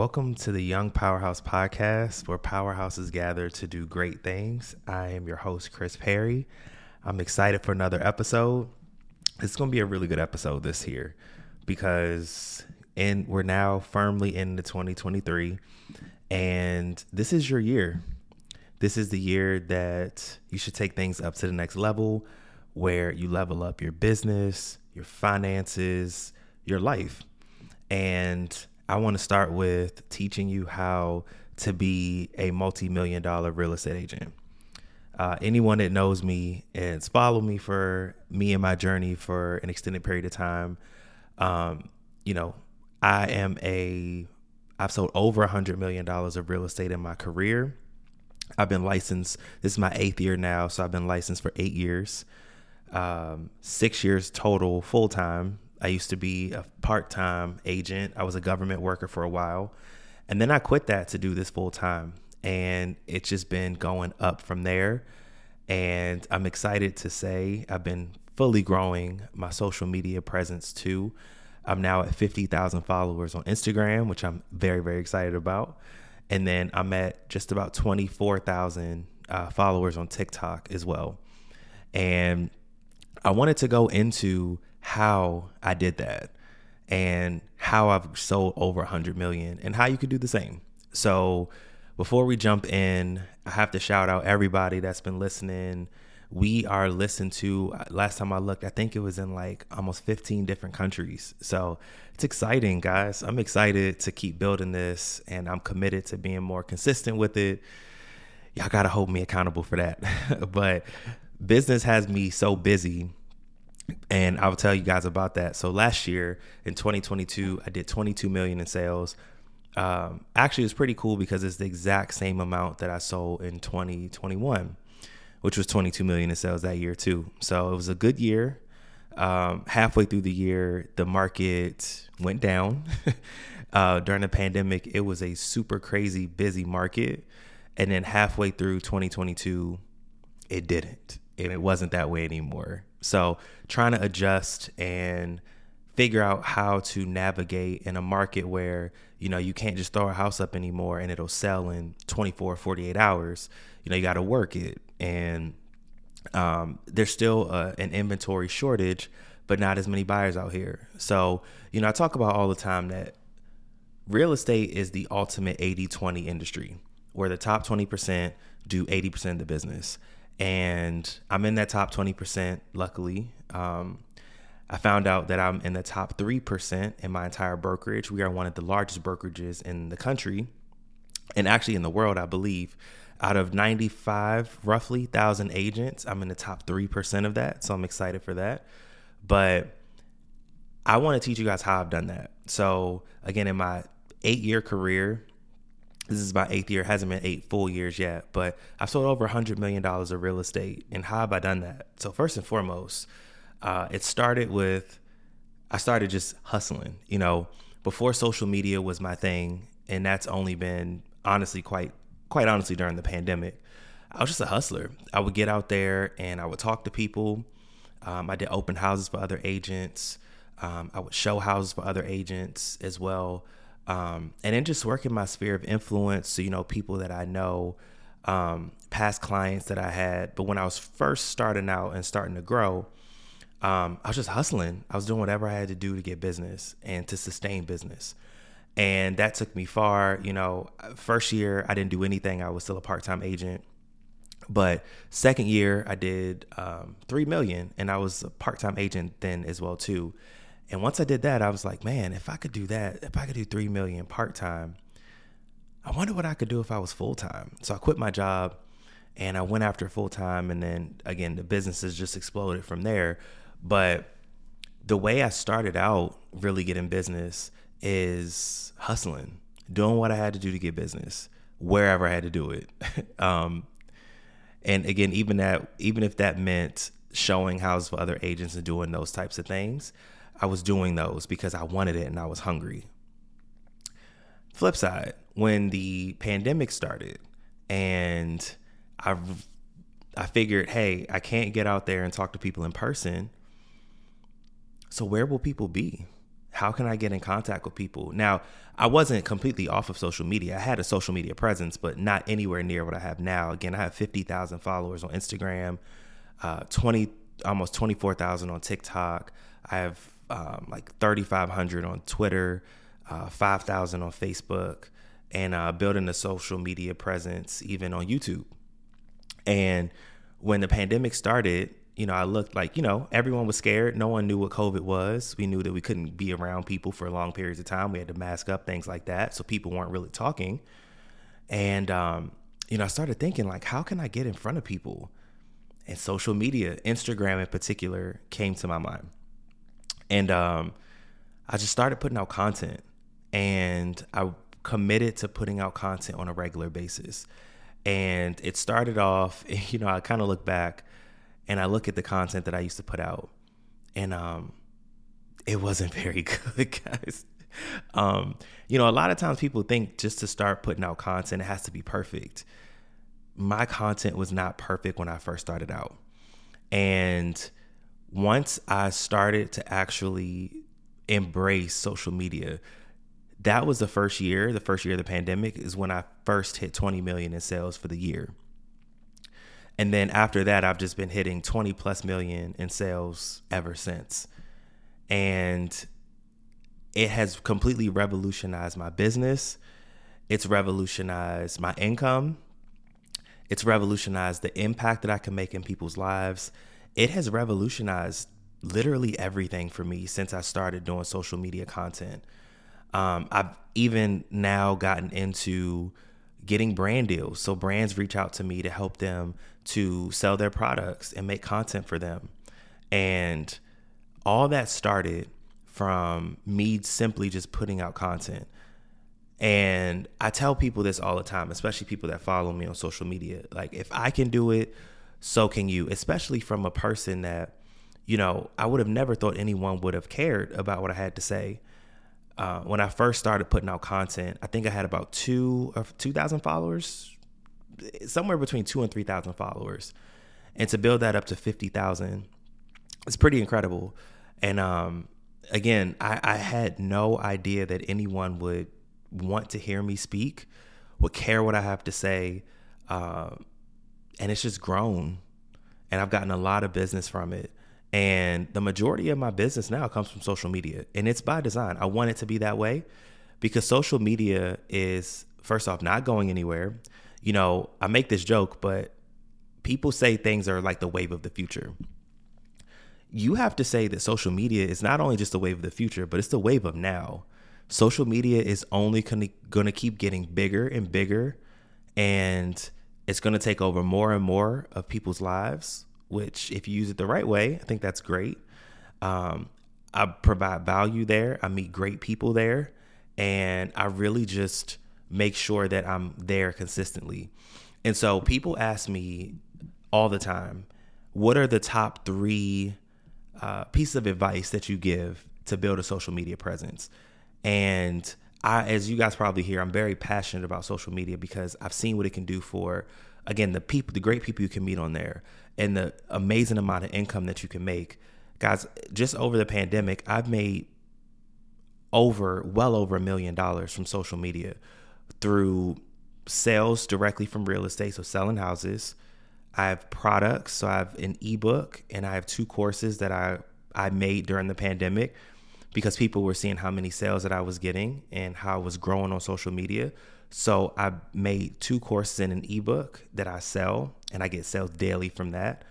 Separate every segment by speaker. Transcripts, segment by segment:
Speaker 1: Welcome to the Young Powerhouse podcast, where powerhouses gather to do great things. I am your host, Chris Perry. I'm excited for another episode. It's going to be a really good episode this year because and we're now firmly into 2023 and this is your year. This is the year that you should take things up to the next level where you level up your business, your finances, your life. And I want to start with teaching you how to be a multi million dollar real estate agent. Uh, anyone that knows me and followed me for me and my journey for an extended period of time, um, you know, I am a, I've sold over a hundred million dollars of real estate in my career. I've been licensed. This is my eighth year now, so I've been licensed for eight years, um, six years total full time I used to be a part time agent. I was a government worker for a while. And then I quit that to do this full time. And it's just been going up from there. And I'm excited to say I've been fully growing my social media presence too. I'm now at 50,000 followers on Instagram, which I'm very, very excited about. And then I'm at just about 24,000 uh, followers on TikTok as well. And I wanted to go into how I did that and how I've sold over 100 million and how you could do the same. So, before we jump in, I have to shout out everybody that's been listening. We are listened to, uh, last time I looked, I think it was in like almost 15 different countries. So, it's exciting, guys. I'm excited to keep building this and I'm committed to being more consistent with it. Y'all got to hold me accountable for that. but business has me so busy and I'll tell you guys about that. So last year in 2022, I did 22 million in sales. Um, actually, it's pretty cool because it's the exact same amount that I sold in 2021, which was 22 million in sales that year too. So it was a good year. Um, halfway through the year, the market went down. uh, during the pandemic, it was a super crazy busy market, and then halfway through 2022, it didn't, and it wasn't that way anymore. So trying to adjust and figure out how to navigate in a market where you know you can't just throw a house up anymore and it'll sell in 24 48 hours. You know you got to work it. And um, there's still uh, an inventory shortage but not as many buyers out here. So you know i talk about all the time that real estate is the ultimate 80-20 industry where the top 20% do 80% of the business and I'm in that top 20%, luckily. Um, I found out that I'm in the top 3% in my entire brokerage. We are one of the largest brokerages in the country and actually in the world, I believe. Out of 95, roughly, thousand agents, I'm in the top 3% of that. So I'm excited for that. But I want to teach you guys how I've done that. So, again, in my eight year career, this is my eighth year. It hasn't been eight full years yet, but I've sold over $100 million of real estate. And how have I done that? So, first and foremost, uh, it started with I started just hustling. You know, before social media was my thing, and that's only been honestly quite quite honestly during the pandemic. I was just a hustler. I would get out there and I would talk to people. Um, I did open houses for other agents. Um, I would show houses for other agents as well. Um, and then just working my sphere of influence, so, you know, people that I know, um, past clients that I had. But when I was first starting out and starting to grow, um, I was just hustling. I was doing whatever I had to do to get business and to sustain business. And that took me far. You know, first year, I didn't do anything, I was still a part time agent. But second year, I did um, three million, and I was a part time agent then as well too. And once I did that, I was like, man, if I could do that, if I could do 3 million part time, I wonder what I could do if I was full time. So I quit my job and I went after full time. And then again, the businesses just exploded from there. But the way I started out really getting business is hustling, doing what I had to do to get business wherever I had to do it. um, and again, even that, even if that meant showing houses for other agents and doing those types of things, I was doing those because I wanted it and I was hungry. Flip side, when the pandemic started and I I figured, hey, I can't get out there and talk to people in person. So where will people be? how can I get in contact with people? Now, I wasn't completely off of social media. I had a social media presence, but not anywhere near what I have now. Again, I have 50,000 followers on Instagram, uh, 20, almost 24,000 on TikTok. I have um, like 3,500 on Twitter, uh, 5,000 on Facebook, and uh, building a social media presence even on YouTube. And when the pandemic started, you know, I looked like, you know, everyone was scared. No one knew what COVID was. We knew that we couldn't be around people for long periods of time. We had to mask up, things like that. So people weren't really talking. And, um, you know, I started thinking, like, how can I get in front of people? And social media, Instagram in particular, came to my mind. And um, I just started putting out content. And I committed to putting out content on a regular basis. And it started off, you know, I kind of look back and I look at the content that I used to put out, and um, it wasn't very good, guys. Um, you know, a lot of times people think just to start putting out content, it has to be perfect. My content was not perfect when I first started out. And once I started to actually embrace social media, that was the first year, the first year of the pandemic is when I first hit 20 million in sales for the year. And then after that, I've just been hitting 20 plus million in sales ever since. And it has completely revolutionized my business. It's revolutionized my income. It's revolutionized the impact that I can make in people's lives. It has revolutionized literally everything for me since I started doing social media content. Um, I've even now gotten into getting brand deals. So brands reach out to me to help them to sell their products and make content for them. And all that started from me simply just putting out content. And I tell people this all the time, especially people that follow me on social media. Like, if I can do it, so can you, especially from a person that, you know, I would have never thought anyone would have cared about what I had to say. Uh, when I first started putting out content, I think I had about two or two thousand followers, somewhere between two and three thousand followers, and to build that up to fifty thousand, it's pretty incredible. And um, again, I, I had no idea that anyone would want to hear me speak, would care what I have to say, uh, and it's just grown, and I've gotten a lot of business from it. And the majority of my business now comes from social media. And it's by design. I want it to be that way because social media is, first off, not going anywhere. You know, I make this joke, but people say things are like the wave of the future. You have to say that social media is not only just the wave of the future, but it's the wave of now. Social media is only going to keep getting bigger and bigger, and it's going to take over more and more of people's lives which if you use it the right way, I think that's great. Um, I provide value there. I meet great people there, and I really just make sure that I'm there consistently. And so people ask me all the time, what are the top three uh, pieces of advice that you give to build a social media presence? And I, as you guys probably hear, I'm very passionate about social media because I've seen what it can do for, again, the people, the great people you can meet on there and the amazing amount of income that you can make. Guys, just over the pandemic, I've made over well over a million dollars from social media through sales directly from real estate, so selling houses. I have products, so I have an ebook and I have two courses that I I made during the pandemic because people were seeing how many sales that I was getting and how I was growing on social media. So I made two courses in an ebook that I sell, and I get sales daily from that.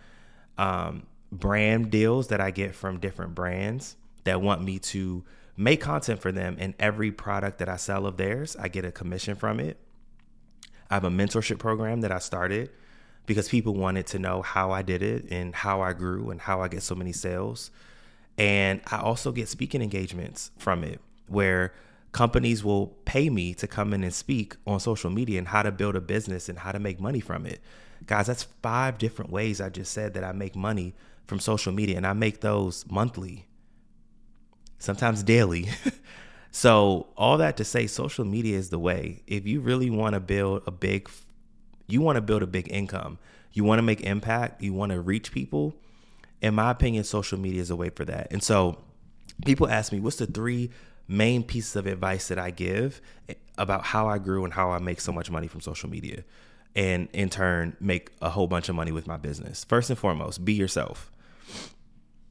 Speaker 1: Um, brand deals that I get from different brands that want me to make content for them, and every product that I sell of theirs, I get a commission from it. I have a mentorship program that I started because people wanted to know how I did it and how I grew and how I get so many sales. And I also get speaking engagements from it where companies will pay me to come in and speak on social media and how to build a business and how to make money from it. Guys, that's five different ways I just said that I make money from social media, and I make those monthly, sometimes daily. so, all that to say, social media is the way. If you really want to build a big, you want to build a big income, you want to make impact, you want to reach people, in my opinion, social media is a way for that. And so, people ask me, what's the three main pieces of advice that I give about how I grew and how I make so much money from social media? And in turn, make a whole bunch of money with my business. First and foremost, be yourself.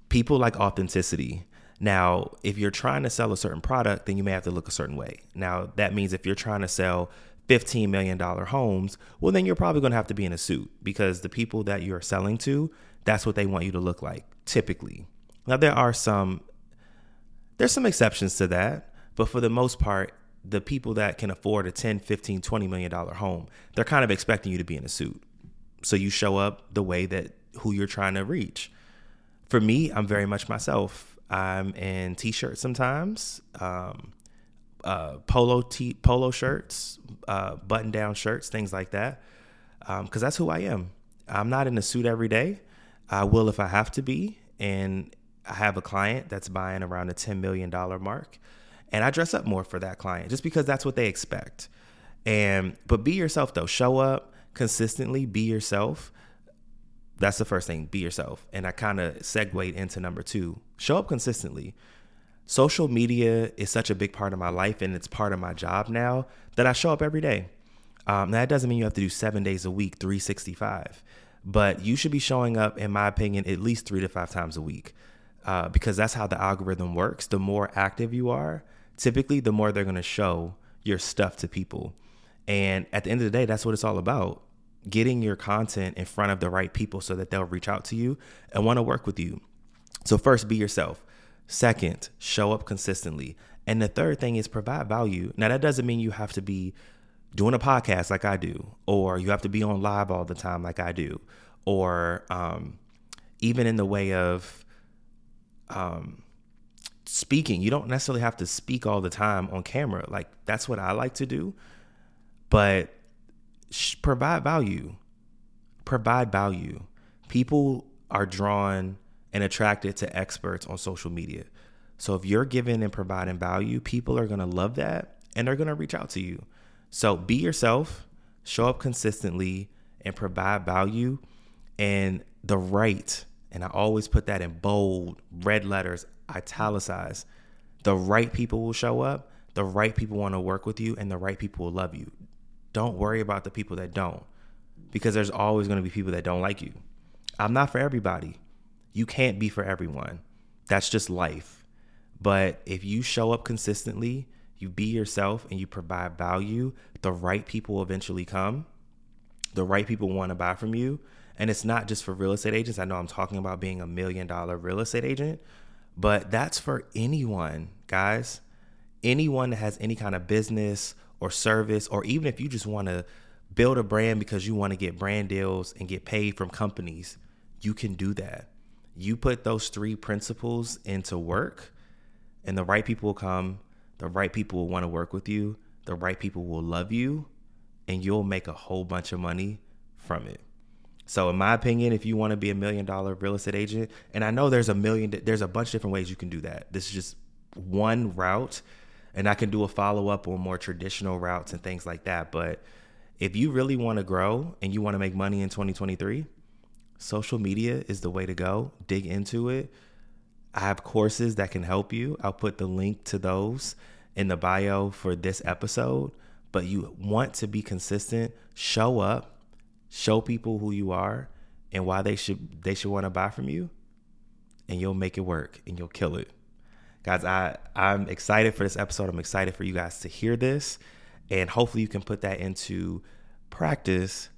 Speaker 1: People like authenticity. Now, if you're trying to sell a certain product, then you may have to look a certain way. Now, that means if you're trying to sell $15 million homes, well, then you're probably going to have to be in a suit because the people that you're selling to, that's what they want you to look like, typically. Now, there are some there's some exceptions to that, but for the most part, the people that can afford a 10, 15, 20 million dollar home, they're kind of expecting you to be in a suit. So you show up the way that who you're trying to reach. For me, I'm very much myself. I'm in t-shirts sometimes, um, uh, polo t polo shirts, uh, button down shirts, things like that, because um, that's who I am. I'm not in a suit every day. I will if I have to be, and I have a client that's buying around the $10 million mark and I dress up more for that client just because that's what they expect. And but be yourself though. Show up consistently, be yourself. That's the first thing, be yourself. And I kind of segued into number 2. Show up consistently. Social media is such a big part of my life and it's part of my job now that I show up every day. Um, that doesn't mean you have to do seven days a week, 365, but you should be showing up, in my opinion, at least three to five times a week uh, because that's how the algorithm works. The more active you are, typically, the more they're going to show your stuff to people. And at the end of the day, that's what it's all about getting your content in front of the right people so that they'll reach out to you and want to work with you. So, first, be yourself. Second, show up consistently. And the third thing is provide value. Now, that doesn't mean you have to be doing a podcast like I do, or you have to be on live all the time like I do, or um, even in the way of um, speaking. You don't necessarily have to speak all the time on camera. Like that's what I like to do. But sh- provide value. Provide value. People are drawn and attracted to experts on social media. So if you're giving and providing value, people are going to love that and they're going to reach out to you. So be yourself, show up consistently and provide value and the right and I always put that in bold, red letters, italicized. The right people will show up, the right people want to work with you, and the right people will love you. Don't worry about the people that don't, because there's always going to be people that don't like you. I'm not for everybody. You can't be for everyone. That's just life. But if you show up consistently, you be yourself, and you provide value, the right people eventually come. The right people want to buy from you and it's not just for real estate agents. I know I'm talking about being a million dollar real estate agent, but that's for anyone, guys. Anyone that has any kind of business or service, or even if you just want to build a brand because you want to get brand deals and get paid from companies, you can do that. You put those three principles into work, and the right people will come, the right people will want to work with you, the right people will love you, and you'll make a whole bunch of money from it. So, in my opinion, if you want to be a million dollar real estate agent, and I know there's a million, there's a bunch of different ways you can do that. This is just one route, and I can do a follow up on more traditional routes and things like that. But if you really want to grow and you want to make money in 2023, social media is the way to go. Dig into it. I have courses that can help you. I'll put the link to those in the bio for this episode. But you want to be consistent, show up show people who you are and why they should they should want to buy from you and you'll make it work and you'll kill it guys i i'm excited for this episode i'm excited for you guys to hear this and hopefully you can put that into practice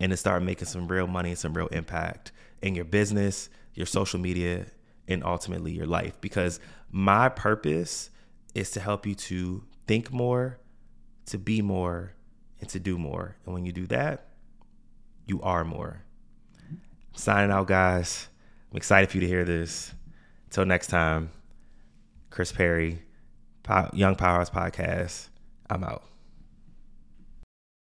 Speaker 1: and to start making some real money and some real impact in your business your social media and ultimately your life because my purpose is to help you to think more to be more and to do more and when you do that you are more. Signing out, guys. I'm excited for you to hear this. Until next time, Chris Perry, Young Powers Podcast. I'm out.